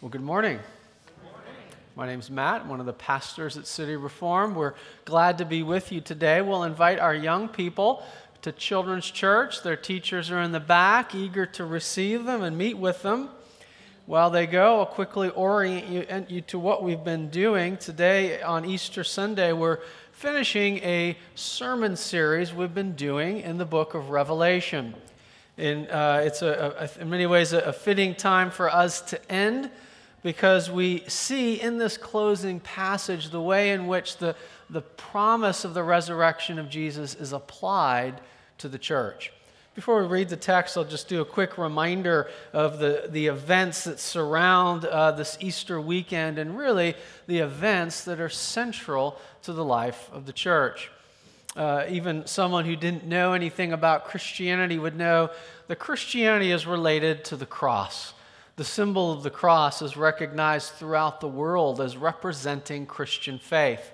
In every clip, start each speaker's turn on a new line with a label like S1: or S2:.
S1: Well, good morning. My name's Matt, I'm one of the pastors at City Reform. We're glad to be with you today. We'll invite our young people to Children's Church. Their teachers are in the back, eager to receive them and meet with them. While they go, I'll quickly orient you, to what we've been doing. Today, on Easter Sunday, we're finishing a sermon series we've been doing in the book of Revelation. Uh, it's a, a, in many ways a, a fitting time for us to end because we see in this closing passage the way in which the, the promise of the resurrection of Jesus is applied to the church. Before we read the text, I'll just do a quick reminder of the, the events that surround uh, this Easter weekend and really the events that are central to the life of the church. Uh, even someone who didn't know anything about Christianity would know that Christianity is related to the cross. The symbol of the cross is recognized throughout the world as representing Christian faith.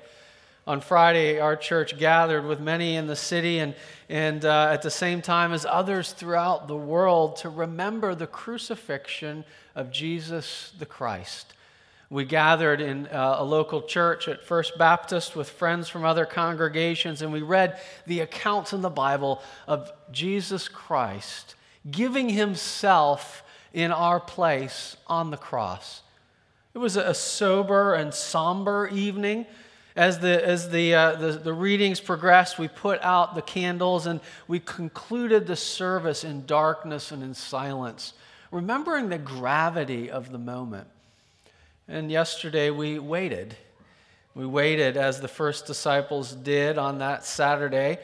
S1: On Friday, our church gathered with many in the city and, and uh, at the same time as others throughout the world to remember the crucifixion of Jesus the Christ. We gathered in uh, a local church at First Baptist with friends from other congregations, and we read the accounts in the Bible of Jesus Christ giving himself in our place on the cross. It was a sober and somber evening. As the, as the, uh, the, the, readings progressed, we put out the candles and we concluded the service in darkness and in silence, remembering the gravity of the moment. And yesterday we waited. We waited as the first disciples did on that Saturday.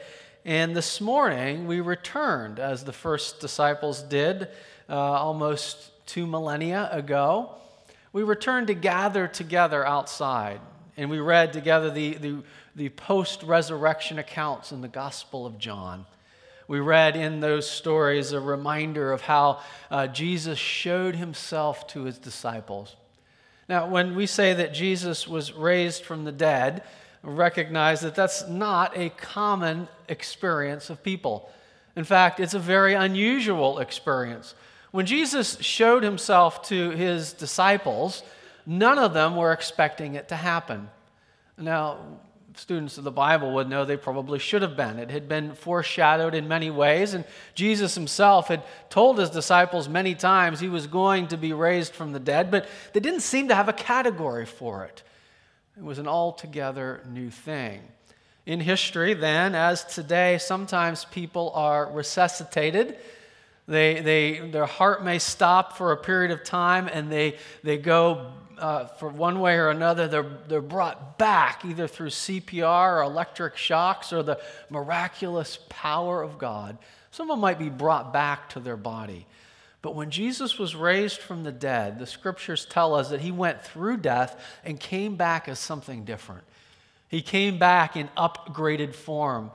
S1: And this morning we returned as the first disciples did uh, almost two millennia ago. We returned to gather together outside, and we read together the, the, the post resurrection accounts in the Gospel of John. We read in those stories a reminder of how uh, Jesus showed himself to his disciples. Now, when we say that Jesus was raised from the dead, recognize that that's not a common experience of people. In fact, it's a very unusual experience. When Jesus showed himself to his disciples, none of them were expecting it to happen. Now, students of the Bible would know they probably should have been. It had been foreshadowed in many ways, and Jesus himself had told his disciples many times he was going to be raised from the dead, but they didn't seem to have a category for it. It was an altogether new thing. In history, then, as today, sometimes people are resuscitated they, they, their heart may stop for a period of time and they, they go uh, for one way or another, they're, they're brought back either through CPR or electric shocks or the miraculous power of God. Someone might be brought back to their body. But when Jesus was raised from the dead, the scriptures tell us that he went through death and came back as something different. He came back in upgraded form.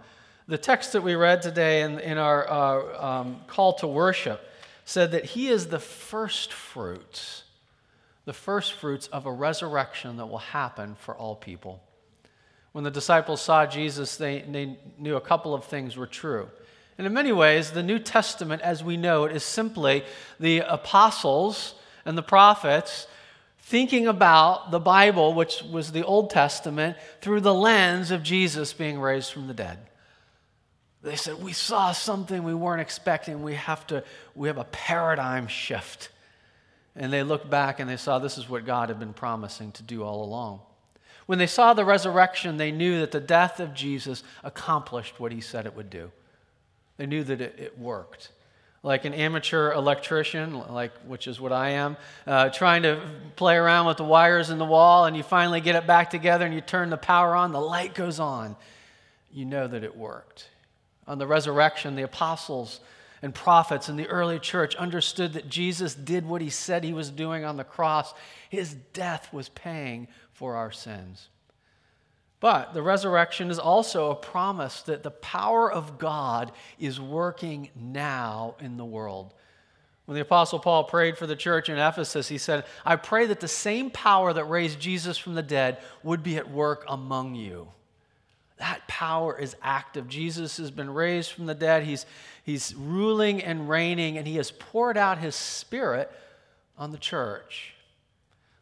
S1: The text that we read today in, in our uh, um, call to worship said that he is the first fruits, the first fruits of a resurrection that will happen for all people. When the disciples saw Jesus, they, they knew a couple of things were true. And in many ways, the New Testament, as we know it, is simply the apostles and the prophets thinking about the Bible, which was the Old Testament, through the lens of Jesus being raised from the dead. They said, We saw something we weren't expecting. We have to, we have a paradigm shift. And they looked back and they saw this is what God had been promising to do all along. When they saw the resurrection, they knew that the death of Jesus accomplished what he said it would do. They knew that it, it worked. Like an amateur electrician, like which is what I am, uh, trying to play around with the wires in the wall, and you finally get it back together and you turn the power on, the light goes on. You know that it worked on the resurrection, the apostles and prophets in the early church understood that Jesus did what he said he was doing on the cross. His death was paying for our sins. But the resurrection is also a promise that the power of God is working now in the world. When the Apostle Paul prayed for the church in Ephesus, he said, I pray that the same power that raised Jesus from the dead would be at work among you. That power is active. Jesus has been raised from the dead. He's, he's ruling and reigning, and he has poured out his spirit on the church.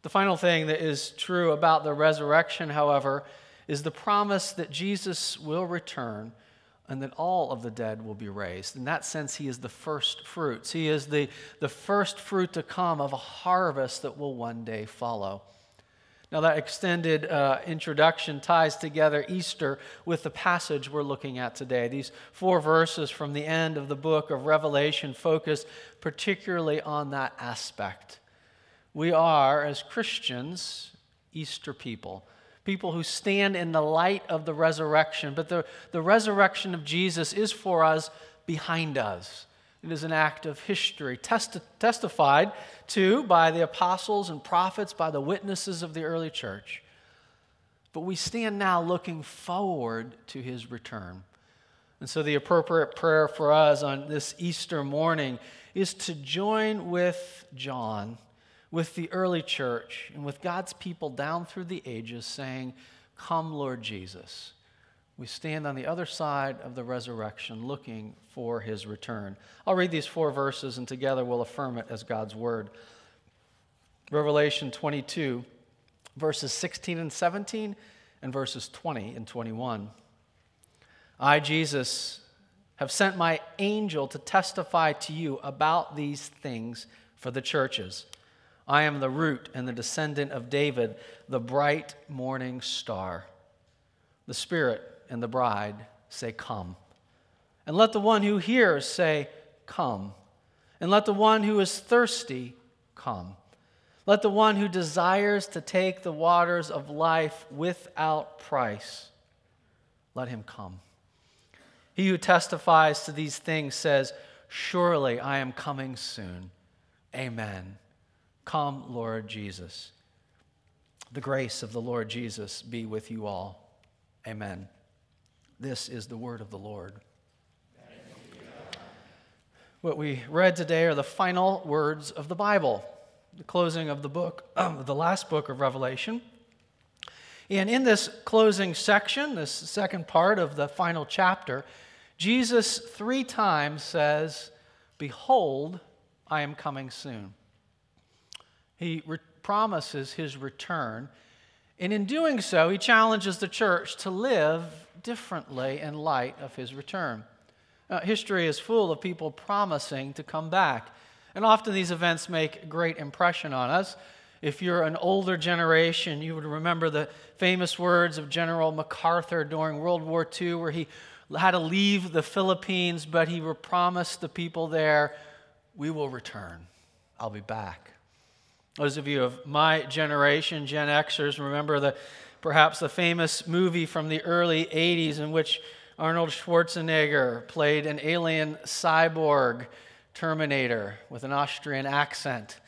S1: The final thing that is true about the resurrection, however, is the promise that Jesus will return and that all of the dead will be raised. In that sense, he is the first fruits. He is the, the first fruit to come of a harvest that will one day follow. Now, that extended uh, introduction ties together Easter with the passage we're looking at today. These four verses from the end of the book of Revelation focus particularly on that aspect. We are, as Christians, Easter people people who stand in the light of the resurrection. But the, the resurrection of Jesus is for us behind us. It is an act of history, testi- testified to by the apostles and prophets, by the witnesses of the early church. But we stand now looking forward to his return. And so, the appropriate prayer for us on this Easter morning is to join with John with the early church and with God's people down through the ages saying, Come, Lord Jesus. We stand on the other side of the resurrection looking for his return. I'll read these four verses and together we'll affirm it as God's word. Revelation 22, verses 16 and 17, and verses 20 and 21. I, Jesus, have sent my angel to testify to you about these things for the churches. I am the root and the descendant of David, the bright morning star. The Spirit and the bride say, Come. And let the one who hears say, Come. And let the one who is thirsty come. Let the one who desires to take the waters of life without price, let him come. He who testifies to these things says, Surely I am coming soon. Amen. Come, Lord Jesus. The grace of the Lord Jesus be with you all. Amen. This is the word of the Lord. What we read today are the final words of the Bible, the closing of the book, the last book of Revelation. And in this closing section, this second part of the final chapter, Jesus three times says, Behold, I am coming soon. He re- promises his return. And in doing so, he challenges the church to live differently in light of his return. Uh, history is full of people promising to come back. And often these events make great impression on us. If you're an older generation, you would remember the famous words of General MacArthur during World War II, where he had to leave the Philippines, but he promised the people there, We will return. I'll be back. Those of you of my generation, Gen Xers, remember the perhaps the famous movie from the early 80s in which Arnold Schwarzenegger played an alien cyborg Terminator with an Austrian accent.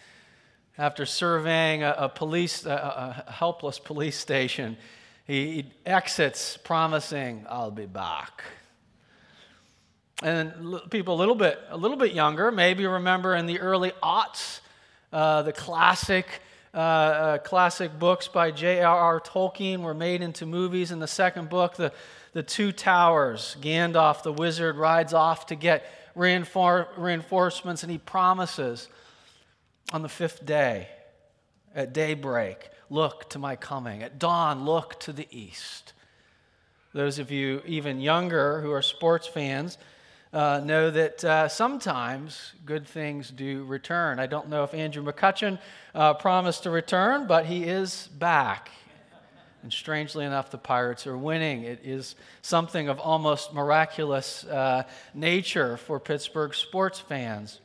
S1: After surveying a, a police, a, a, helpless police station, he, he exits promising, "I'll be back." And people a little bit, a little bit younger, maybe remember in the early aughts uh, the classic, uh, uh, classic books by J.R.R. Tolkien were made into movies. In the second book, the, the Two Towers, Gandalf the wizard rides off to get reinfor- reinforcements, and he promises on the fifth day, at daybreak, look to my coming. At dawn, look to the east. Those of you even younger who are sports fans, uh, know that uh, sometimes good things do return. I don't know if Andrew McCutchen uh, promised to return, but he is back. And strangely enough, the Pirates are winning. It is something of almost miraculous uh, nature for Pittsburgh sports fans.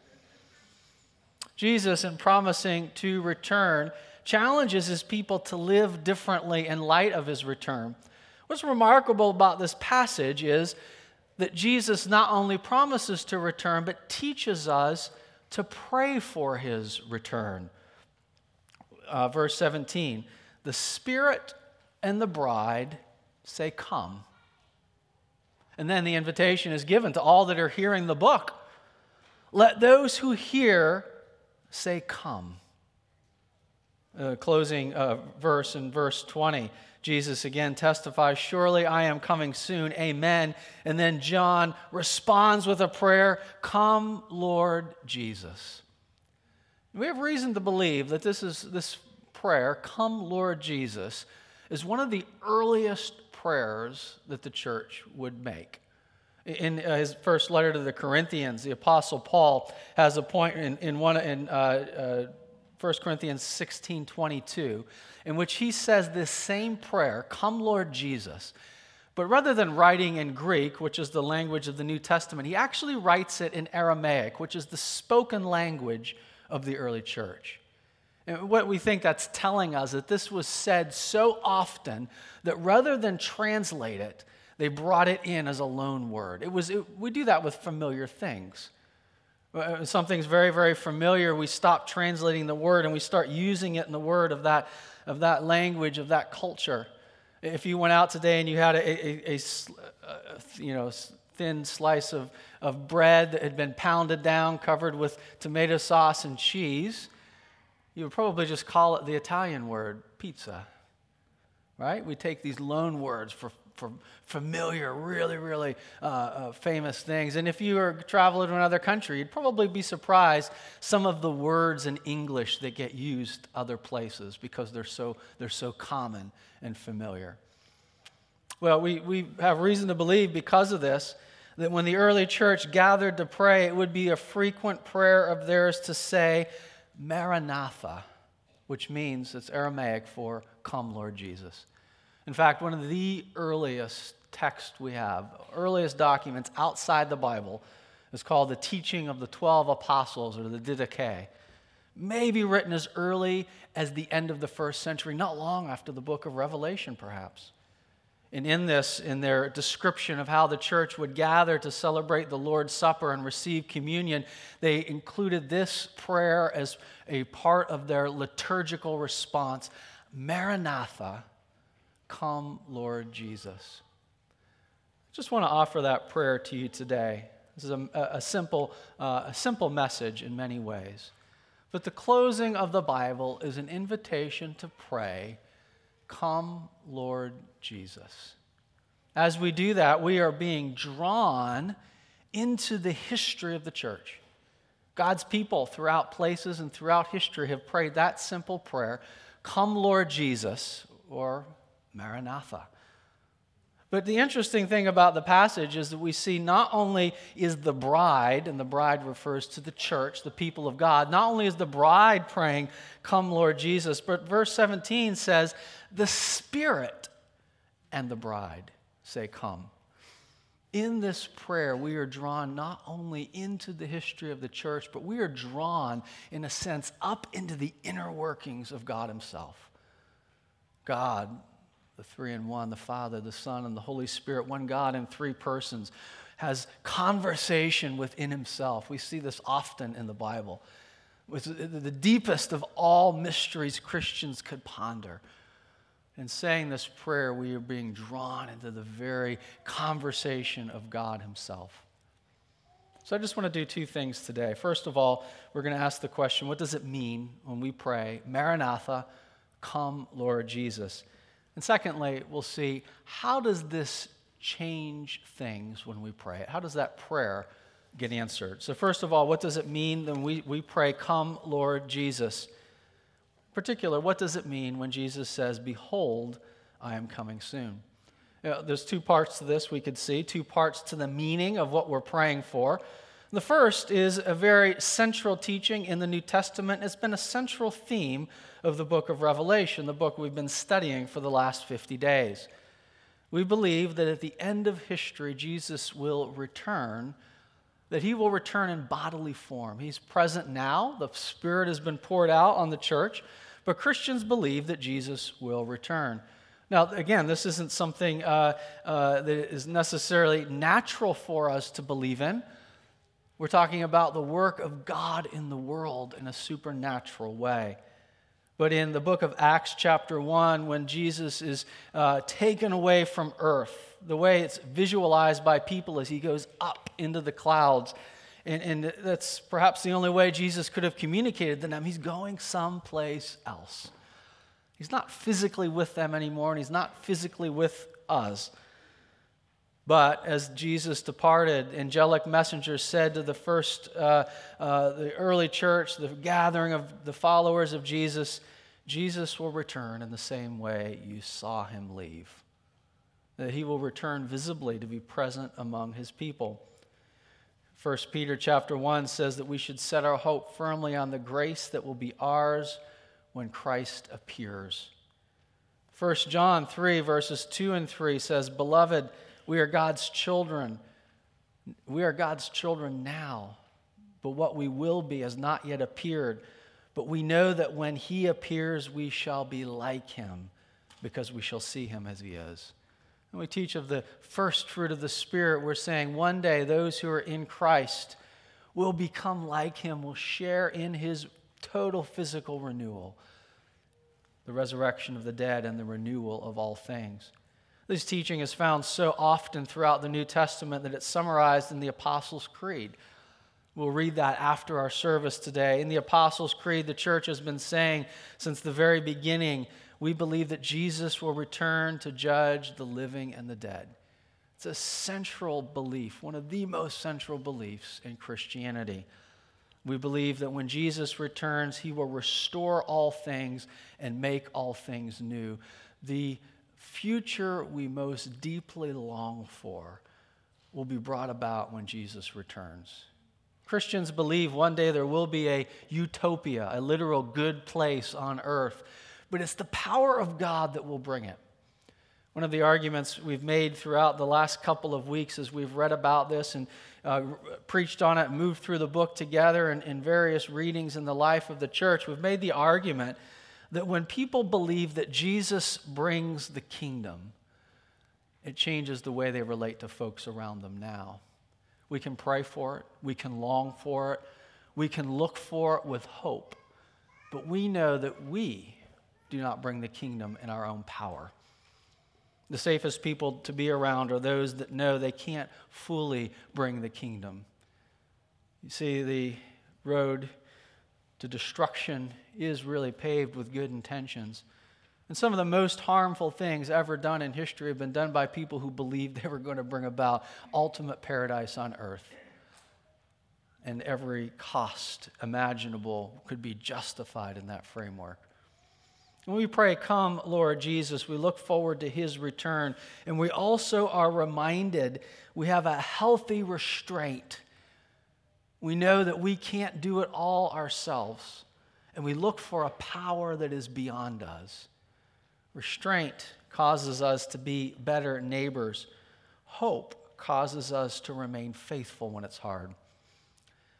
S1: Jesus, in promising to return, challenges his people to live differently in light of his return. What's remarkable about this passage is that Jesus not only promises to return, but teaches us to pray for his return. Uh, verse 17 The Spirit and the bride say, Come. And then the invitation is given to all that are hearing the book. Let those who hear say, Come. Uh, closing uh, verse in verse 20 Jesus again testifies, Surely I am coming soon. Amen. And then John responds with a prayer Come, Lord Jesus. We have reason to believe that this, is, this prayer, Come Lord Jesus, is one of the earliest prayers that the church would make. In uh, his first letter to the Corinthians, the Apostle Paul has a point in, in, one, in uh, uh, 1 Corinthians 16 22, in which he says this same prayer, Come, Lord Jesus. But rather than writing in Greek, which is the language of the New Testament, he actually writes it in Aramaic, which is the spoken language of the early church. And what we think that's telling us that this was said so often that rather than translate it, they brought it in as a loan word. It was, it, we do that with familiar things. Uh, something's very, very familiar, we stop translating the word and we start using it in the word of that, of that language, of that culture. If you went out today and you had a, a, a, a you know, thin slice of, of bread that had been pounded down, covered with tomato sauce and cheese, you would probably just call it the Italian word pizza. Right? We take these loan words for familiar, really, really uh, uh, famous things. And if you were traveling to another country, you'd probably be surprised some of the words in English that get used other places because they're so, they're so common and familiar. Well, we, we have reason to believe because of this that when the early church gathered to pray, it would be a frequent prayer of theirs to say, Maranatha, which means it's Aramaic for Come, Lord Jesus. In fact, one of the earliest texts we have, earliest documents outside the Bible, is called the Teaching of the Twelve Apostles or the Didache. Maybe written as early as the end of the first century, not long after the book of Revelation, perhaps. And in this, in their description of how the church would gather to celebrate the Lord's Supper and receive communion, they included this prayer as a part of their liturgical response Maranatha, Come, Lord Jesus. I just want to offer that prayer to you today. This is a, a simple, uh, a simple message in many ways. But the closing of the Bible is an invitation to pray, Come, Lord Jesus. As we do that, we are being drawn into the history of the church. God's people throughout places and throughout history have prayed that simple prayer Come, Lord Jesus, or Maranatha. But the interesting thing about the passage is that we see not only is the bride, and the bride refers to the church, the people of God, not only is the bride praying, Come, Lord Jesus, but verse 17 says, The Spirit and the bride say, Come. In this prayer, we are drawn not only into the history of the church, but we are drawn, in a sense, up into the inner workings of God Himself. God the three in one, the Father, the Son, and the Holy Spirit, one God in three persons, has conversation within himself. We see this often in the Bible. It's the deepest of all mysteries Christians could ponder. In saying this prayer, we are being drawn into the very conversation of God Himself. So I just want to do two things today. First of all, we're going to ask the question what does it mean when we pray, Maranatha, come, Lord Jesus? And secondly, we'll see how does this change things when we pray? How does that prayer get answered? So, first of all, what does it mean when we, we pray, Come, Lord Jesus? In particular, what does it mean when Jesus says, Behold, I am coming soon? You know, there's two parts to this we could see, two parts to the meaning of what we're praying for. The first is a very central teaching in the New Testament. It's been a central theme of the book of Revelation, the book we've been studying for the last 50 days. We believe that at the end of history, Jesus will return, that he will return in bodily form. He's present now, the Spirit has been poured out on the church, but Christians believe that Jesus will return. Now, again, this isn't something uh, uh, that is necessarily natural for us to believe in. We're talking about the work of God in the world in a supernatural way. But in the book of Acts, chapter 1, when Jesus is uh, taken away from earth, the way it's visualized by people is he goes up into the clouds. And, and that's perhaps the only way Jesus could have communicated to them. He's going someplace else. He's not physically with them anymore, and he's not physically with us. But as Jesus departed, angelic messengers said to the first, uh, uh, the early church, the gathering of the followers of Jesus, Jesus will return in the same way you saw him leave, that he will return visibly to be present among his people. 1 Peter chapter 1 says that we should set our hope firmly on the grace that will be ours when Christ appears. 1 John 3, verses 2 and 3 says, Beloved, we are God's children. We are God's children now, but what we will be has not yet appeared. But we know that when he appears, we shall be like him, because we shall see him as he is. And we teach of the first fruit of the Spirit. We're saying one day those who are in Christ will become like him, will share in his total physical renewal, the resurrection of the dead, and the renewal of all things. This teaching is found so often throughout the New Testament that it's summarized in the Apostles' Creed. We'll read that after our service today. In the Apostles' Creed, the church has been saying since the very beginning we believe that Jesus will return to judge the living and the dead. It's a central belief, one of the most central beliefs in Christianity. We believe that when Jesus returns, he will restore all things and make all things new. The future we most deeply long for will be brought about when Jesus returns. Christians believe one day there will be a utopia, a literal good place on earth, but it's the power of God that will bring it. One of the arguments we've made throughout the last couple of weeks as we've read about this and uh, preached on it, moved through the book together in, in various readings in the life of the church, we've made the argument that when people believe that Jesus brings the kingdom, it changes the way they relate to folks around them now. We can pray for it, we can long for it, we can look for it with hope. But we know that we do not bring the kingdom in our own power. The safest people to be around are those that know they can't fully bring the kingdom. You see, the road to destruction is really paved with good intentions. And some of the most harmful things ever done in history have been done by people who believed they were going to bring about ultimate paradise on earth. And every cost imaginable could be justified in that framework. When we pray, Come, Lord Jesus, we look forward to his return. And we also are reminded we have a healthy restraint. We know that we can't do it all ourselves. And we look for a power that is beyond us. Restraint causes us to be better neighbors. Hope causes us to remain faithful when it's hard.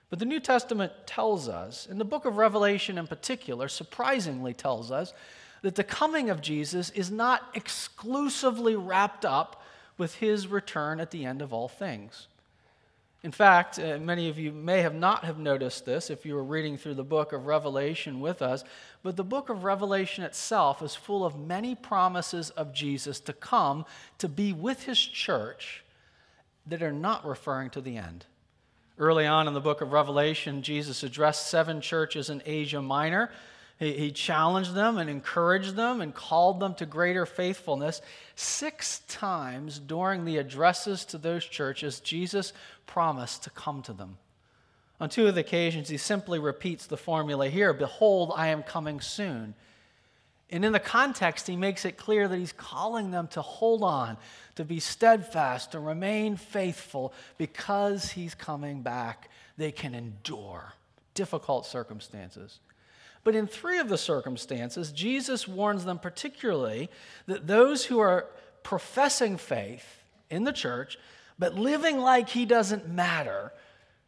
S1: But the New Testament tells us, and the book of Revelation in particular, surprisingly tells us, that the coming of Jesus is not exclusively wrapped up with his return at the end of all things. In fact, uh, many of you may have not have noticed this if you were reading through the book of Revelation with us, but the book of Revelation itself is full of many promises of Jesus to come to be with his church that are not referring to the end. Early on in the book of Revelation, Jesus addressed seven churches in Asia Minor he, he challenged them and encouraged them and called them to greater faithfulness. Six times during the addresses to those churches, Jesus promised to come to them. On two of the occasions, he simply repeats the formula here Behold, I am coming soon. And in the context, he makes it clear that he's calling them to hold on, to be steadfast, to remain faithful because he's coming back. They can endure difficult circumstances. But in three of the circumstances, Jesus warns them particularly that those who are professing faith in the church, but living like he doesn't matter,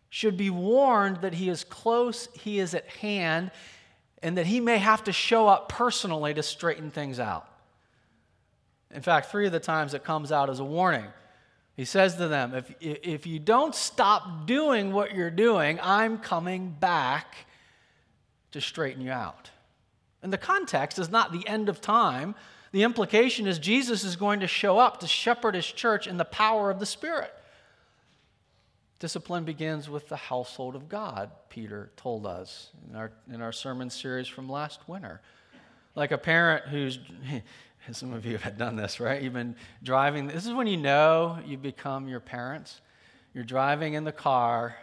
S1: should be warned that he is close, he is at hand, and that he may have to show up personally to straighten things out. In fact, three of the times it comes out as a warning. He says to them, if, if you don't stop doing what you're doing, I'm coming back to straighten you out. And the context is not the end of time. The implication is Jesus is going to show up to shepherd his church in the power of the Spirit. Discipline begins with the household of God, Peter told us in our, in our sermon series from last winter. Like a parent who's, some of you have done this, right? You've been driving, this is when you know you become your parents. You're driving in the car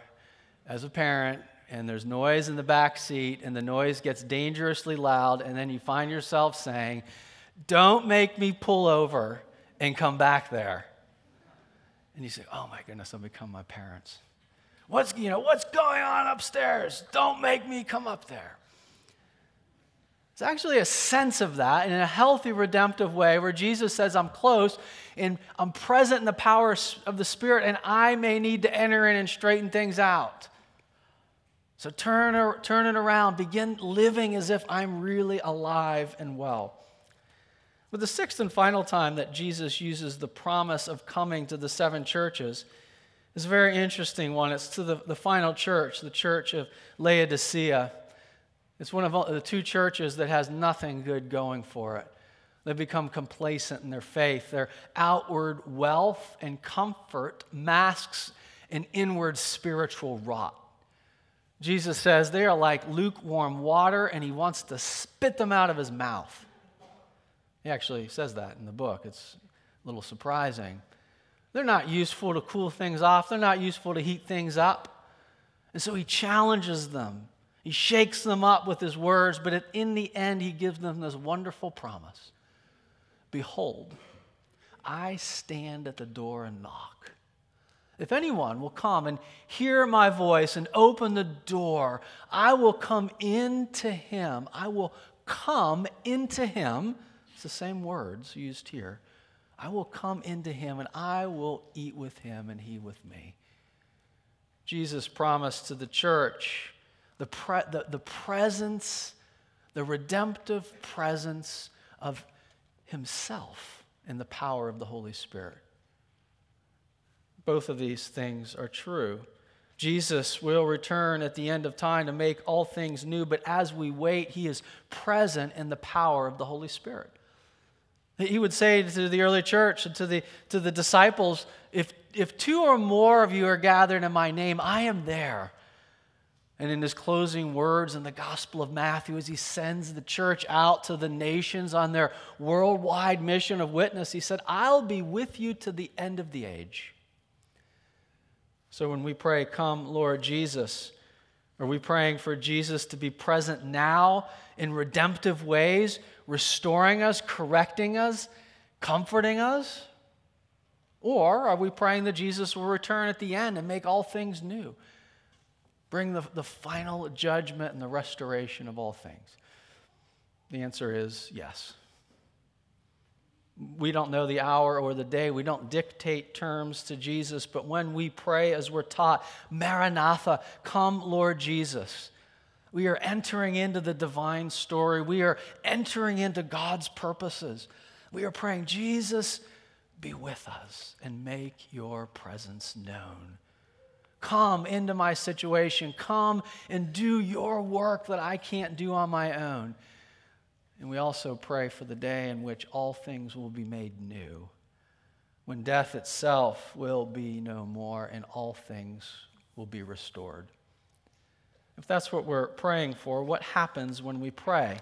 S1: as a parent, and there's noise in the back seat, and the noise gets dangerously loud, and then you find yourself saying, Don't make me pull over and come back there. And you say, Oh my goodness, I'll become my parents. What's, you know, what's going on upstairs? Don't make me come up there. It's actually a sense of that in a healthy, redemptive way where Jesus says, I'm close and I'm present in the power of the Spirit, and I may need to enter in and straighten things out. So turn, turn it around. Begin living as if I'm really alive and well. But the sixth and final time that Jesus uses the promise of coming to the seven churches is a very interesting one. It's to the, the final church, the church of Laodicea. It's one of the two churches that has nothing good going for it. They've become complacent in their faith. Their outward wealth and comfort masks an inward spiritual rot. Jesus says they are like lukewarm water and he wants to spit them out of his mouth. He actually says that in the book. It's a little surprising. They're not useful to cool things off, they're not useful to heat things up. And so he challenges them. He shakes them up with his words, but in the end, he gives them this wonderful promise Behold, I stand at the door and knock. If anyone will come and hear my voice and open the door, I will come into him. I will come into him. It's the same words used here. I will come into him and I will eat with him and he with me. Jesus promised to the church the, pre- the, the presence, the redemptive presence of himself in the power of the Holy Spirit. Both of these things are true. Jesus will return at the end of time to make all things new, but as we wait, he is present in the power of the Holy Spirit. He would say to the early church and to the, to the disciples, if, if two or more of you are gathered in my name, I am there. And in his closing words in the Gospel of Matthew, as he sends the church out to the nations on their worldwide mission of witness, he said, I'll be with you to the end of the age. So when we pray, Come, Lord Jesus, are we praying for Jesus to be present now in redemptive ways, restoring us, correcting us, comforting us? Or are we praying that Jesus will return at the end and make all things new? Bring the, the final judgment and the restoration of all things? The answer is yes. We don't know the hour or the day. We don't dictate terms to Jesus, but when we pray as we're taught, Maranatha, come, Lord Jesus, we are entering into the divine story. We are entering into God's purposes. We are praying, Jesus, be with us and make your presence known. Come into my situation. Come and do your work that I can't do on my own. And we also pray for the day in which all things will be made new, when death itself will be no more and all things will be restored. If that's what we're praying for, what happens when we pray?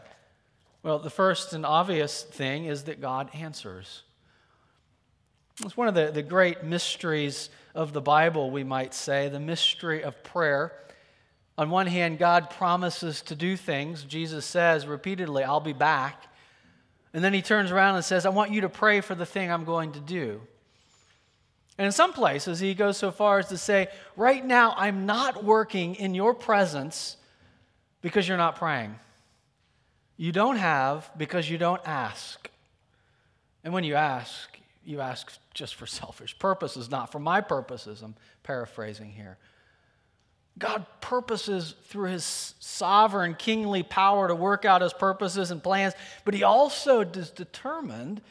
S1: Well, the first and obvious thing is that God answers. It's one of the, the great mysteries of the Bible, we might say, the mystery of prayer. On one hand, God promises to do things. Jesus says repeatedly, I'll be back. And then he turns around and says, I want you to pray for the thing I'm going to do. And in some places, he goes so far as to say, Right now, I'm not working in your presence because you're not praying. You don't have because you don't ask. And when you ask, you ask just for selfish purposes, not for my purposes. I'm paraphrasing here. God purposes through his sovereign kingly power to work out his purposes and plans, but he also is determined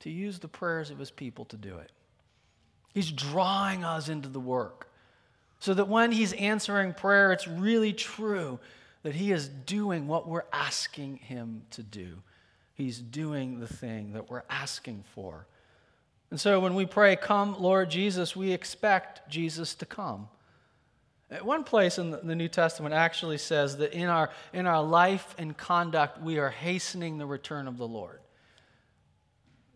S1: to use the prayers of his people to do it. He's drawing us into the work so that when he's answering prayer, it's really true that he is doing what we're asking him to do. He's doing the thing that we're asking for. And so when we pray, Come, Lord Jesus, we expect Jesus to come. One place in the New Testament actually says that in our, in our life and conduct, we are hastening the return of the Lord.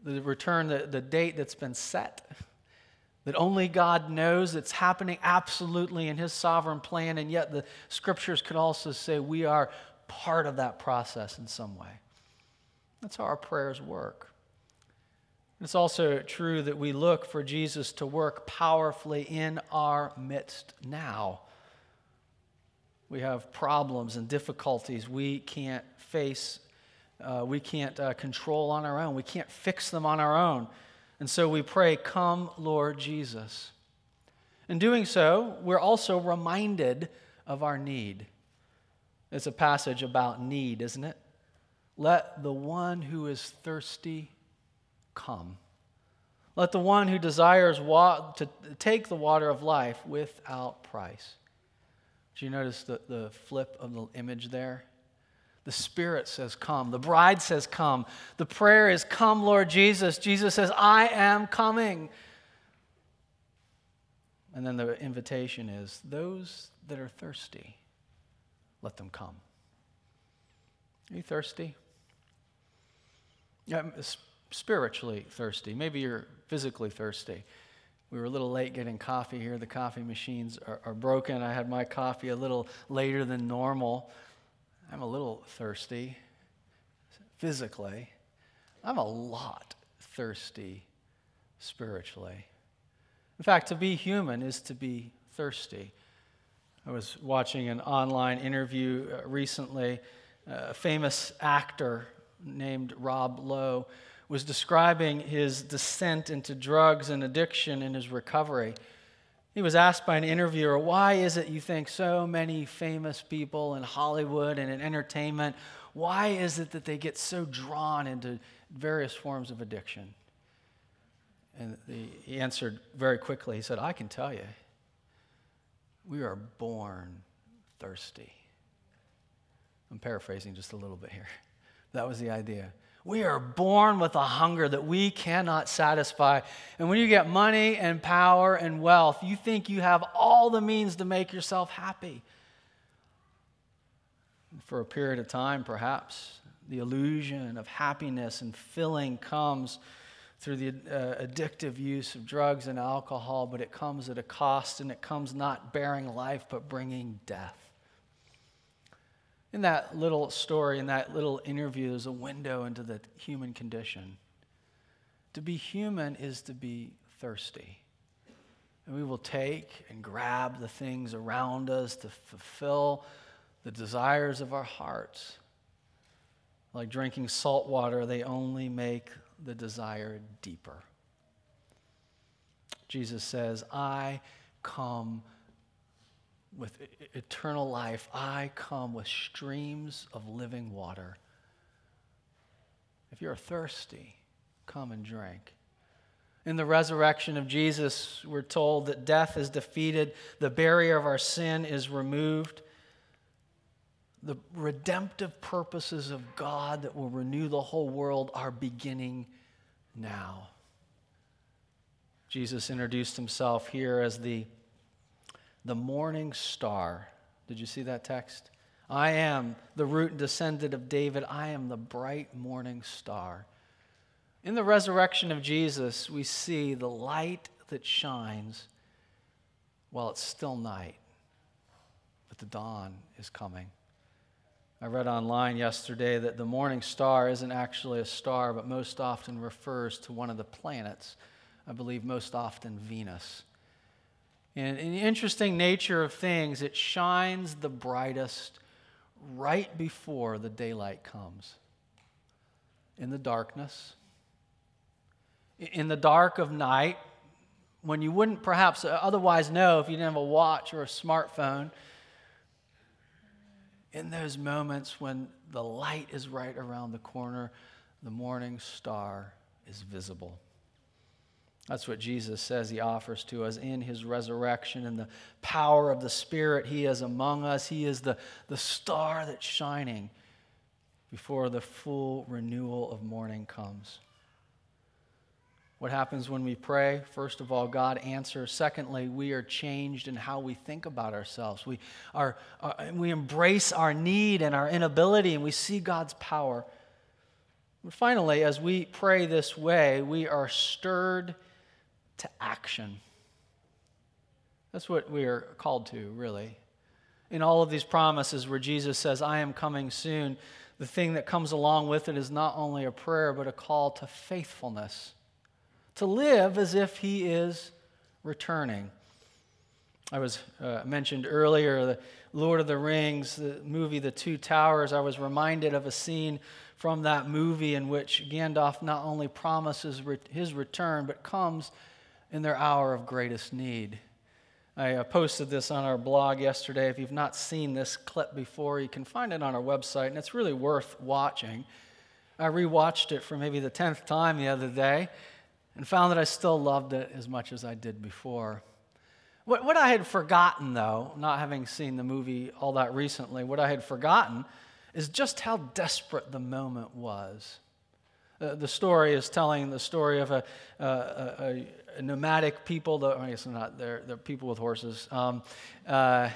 S1: The return, the, the date that's been set. that only God knows that's happening absolutely in His sovereign plan, and yet the scriptures could also say we are part of that process in some way. That's how our prayers work. It's also true that we look for Jesus to work powerfully in our midst now. We have problems and difficulties we can't face, uh, we can't uh, control on our own, we can't fix them on our own. And so we pray, Come, Lord Jesus. In doing so, we're also reminded of our need. It's a passage about need, isn't it? Let the one who is thirsty come. Let the one who desires wa- to take the water of life without price. Do you notice the, the flip of the image there? The Spirit says, Come. The bride says, Come. The prayer is, Come, Lord Jesus. Jesus says, I am coming. And then the invitation is, Those that are thirsty, let them come. Are you thirsty? Spiritually thirsty. Maybe you're physically thirsty. We were a little late getting coffee here. The coffee machines are, are broken. I had my coffee a little later than normal. I'm a little thirsty physically. I'm a lot thirsty spiritually. In fact, to be human is to be thirsty. I was watching an online interview uh, recently. A famous actor named Rob Lowe was describing his descent into drugs and addiction and his recovery. He was asked by an interviewer, Why is it you think so many famous people in Hollywood and in entertainment, why is it that they get so drawn into various forms of addiction? And he answered very quickly. He said, I can tell you, we are born thirsty. I'm paraphrasing just a little bit here. That was the idea. We are born with a hunger that we cannot satisfy. And when you get money and power and wealth, you think you have all the means to make yourself happy. For a period of time, perhaps, the illusion of happiness and filling comes through the uh, addictive use of drugs and alcohol, but it comes at a cost, and it comes not bearing life, but bringing death in that little story, in that little interview, there's a window into the human condition. To be human is to be thirsty. And we will take and grab the things around us to fulfill the desires of our hearts. Like drinking salt water, they only make the desire deeper. Jesus says, I come with eternal life, I come with streams of living water. If you're thirsty, come and drink. In the resurrection of Jesus, we're told that death is defeated, the barrier of our sin is removed. The redemptive purposes of God that will renew the whole world are beginning now. Jesus introduced himself here as the the morning star. Did you see that text? I am the root and descendant of David. I am the bright morning star. In the resurrection of Jesus, we see the light that shines while it's still night, but the dawn is coming. I read online yesterday that the morning star isn't actually a star, but most often refers to one of the planets. I believe most often Venus. And in the interesting nature of things, it shines the brightest right before the daylight comes. In the darkness, in the dark of night, when you wouldn't perhaps otherwise know if you didn't have a watch or a smartphone, in those moments when the light is right around the corner, the morning star is visible. That's what Jesus says he offers to us in his resurrection and the power of the Spirit. He is among us. He is the, the star that's shining before the full renewal of morning comes. What happens when we pray? First of all, God answers. Secondly, we are changed in how we think about ourselves. We, are, uh, we embrace our need and our inability, and we see God's power. And finally, as we pray this way, we are stirred to action. That's what we are called to, really. In all of these promises where Jesus says, I am coming soon, the thing that comes along with it is not only a prayer, but a call to faithfulness, to live as if He is returning. I was uh, mentioned earlier the Lord of the Rings, the movie The Two Towers. I was reminded of a scene from that movie in which Gandalf not only promises re- his return, but comes in their hour of greatest need. I uh, posted this on our blog yesterday. If you've not seen this clip before, you can find it on our website, and it's really worth watching. I rewatched it for maybe the 10th time the other day and found that I still loved it as much as I did before. What, what I had forgotten, though, not having seen the movie all that recently, what I had forgotten is just how desperate the moment was. Uh, the story is telling the story of a, uh, a, a nomadic people, that, I guess not, they're, they're people with horses. Um, uh,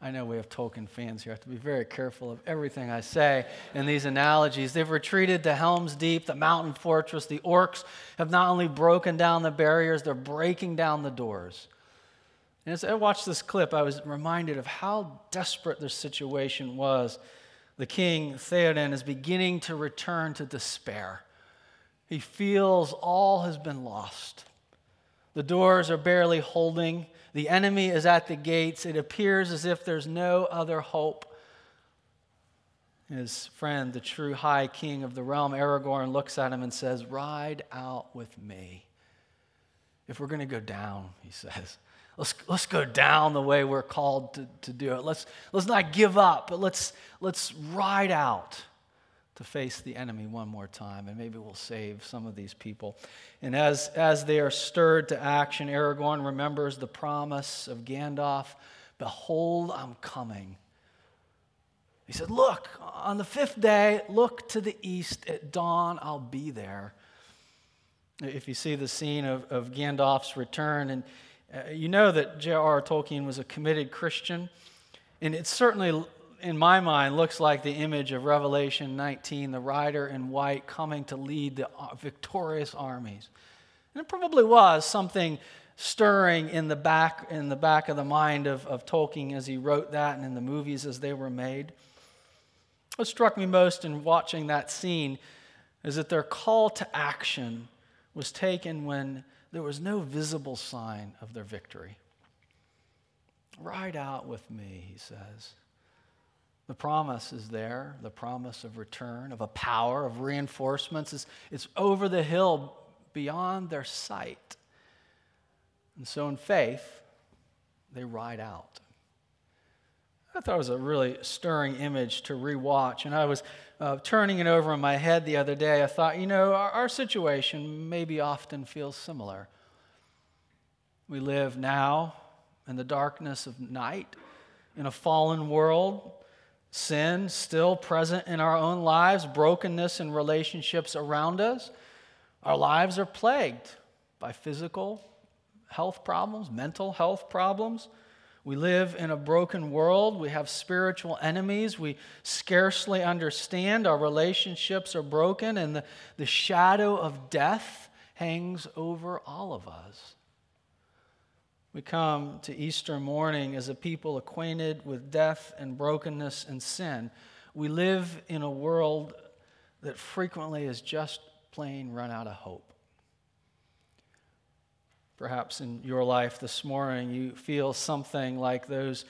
S1: I know we have Tolkien fans here. I have to be very careful of everything I say in these analogies. They've retreated to Helm's Deep, the mountain fortress. The orcs have not only broken down the barriers, they're breaking down the doors. And as I watched this clip, I was reminded of how desperate their situation was the king, Theoden, is beginning to return to despair. He feels all has been lost. The doors are barely holding. The enemy is at the gates. It appears as if there's no other hope. His friend, the true high king of the realm, Aragorn, looks at him and says, Ride out with me. If we're going to go down, he says, Let's, let's go down the way we're called to, to do it. Let's, let's not give up, but let's, let's ride out to face the enemy one more time, and maybe we'll save some of these people. And as, as they are stirred to action, Aragorn remembers the promise of Gandalf Behold, I'm coming. He said, Look, on the fifth day, look to the east. At dawn, I'll be there. If you see the scene of, of Gandalf's return, and uh, you know that J.R.R. Tolkien was a committed Christian, and it certainly, in my mind, looks like the image of Revelation 19, the rider in white coming to lead the uh, victorious armies. And it probably was something stirring in the back, in the back of the mind of, of Tolkien as he wrote that and in the movies as they were made. What struck me most in watching that scene is that their call to action was taken when there was no visible sign of their victory. Ride out with me, he says. The promise is there, the promise of return, of a power, of reinforcements. It's, it's over the hill beyond their sight. And so, in faith, they ride out. I thought it was a really stirring image to rewatch. And I was uh, turning it over in my head the other day. I thought, you know, our, our situation maybe often feels similar. We live now in the darkness of night, in a fallen world, sin still present in our own lives, brokenness in relationships around us. Our lives are plagued by physical health problems, mental health problems we live in a broken world. We have spiritual enemies. We scarcely understand. Our relationships are broken, and the, the shadow of death hangs over all of us. We come to Easter morning as a people acquainted with death and brokenness and sin. We live in a world that frequently is just plain run out of hope. Perhaps in your life this morning, you feel something like those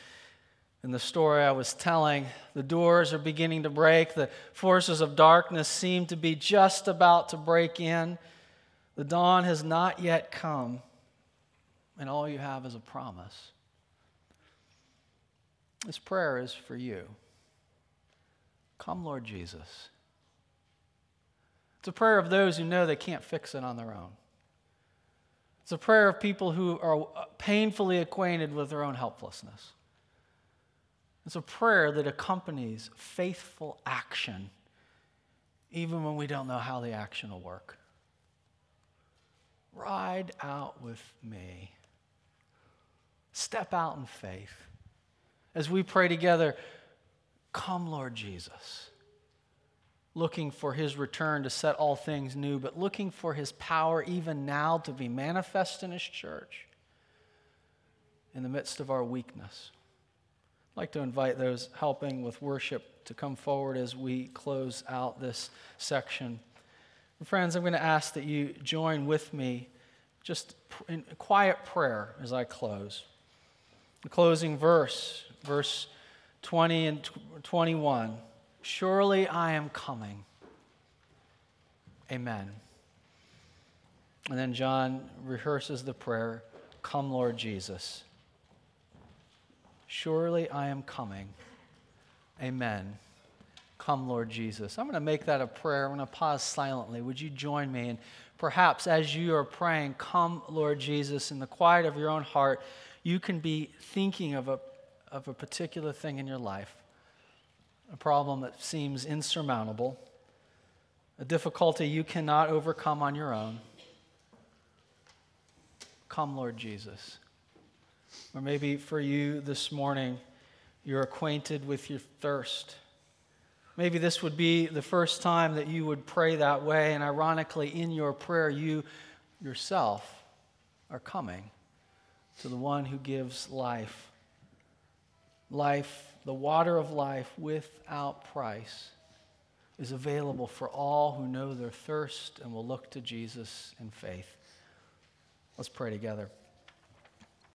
S1: in the story I was telling. The doors are beginning to break, the forces of darkness seem to be just about to break in. The dawn has not yet come, and all you have is a promise. This prayer is for you. Come, Lord Jesus. It's a prayer of those who know they can't fix it on their own. It's a prayer of people who are uh, painfully acquainted with their own helplessness. It's a prayer that accompanies faithful action, even when we don't know how the action will work. Ride out with me. Step out in faith. As we pray together, come, Lord Jesus looking for his return to set all things new, but looking for his power even now to be manifest in his church. in the midst of our weakness. I'd like to invite those helping with worship to come forward as we close out this section. And friends, I'm going to ask that you join with me just in quiet prayer as I close. The closing verse, verse 20 and 21 Surely I am coming. Amen. And then John rehearses the prayer Come, Lord Jesus. Surely I am coming. Amen. Come, Lord Jesus. I'm going to make that a prayer. I'm going to pause silently. Would you join me? And perhaps as you are praying, Come, Lord Jesus, in the quiet of your own heart, you can be thinking of a, of a particular thing in your life, a problem that seems insurmountable, a difficulty you cannot overcome on your own. Come, Lord Jesus. Or maybe for you this morning, you're acquainted with your thirst. Maybe this would be the first time that you would pray that way, and ironically, in your prayer, you yourself are coming to the one who gives life. Life, the water of life without price, is available for all who know their thirst and will look to Jesus in faith. Let's pray together.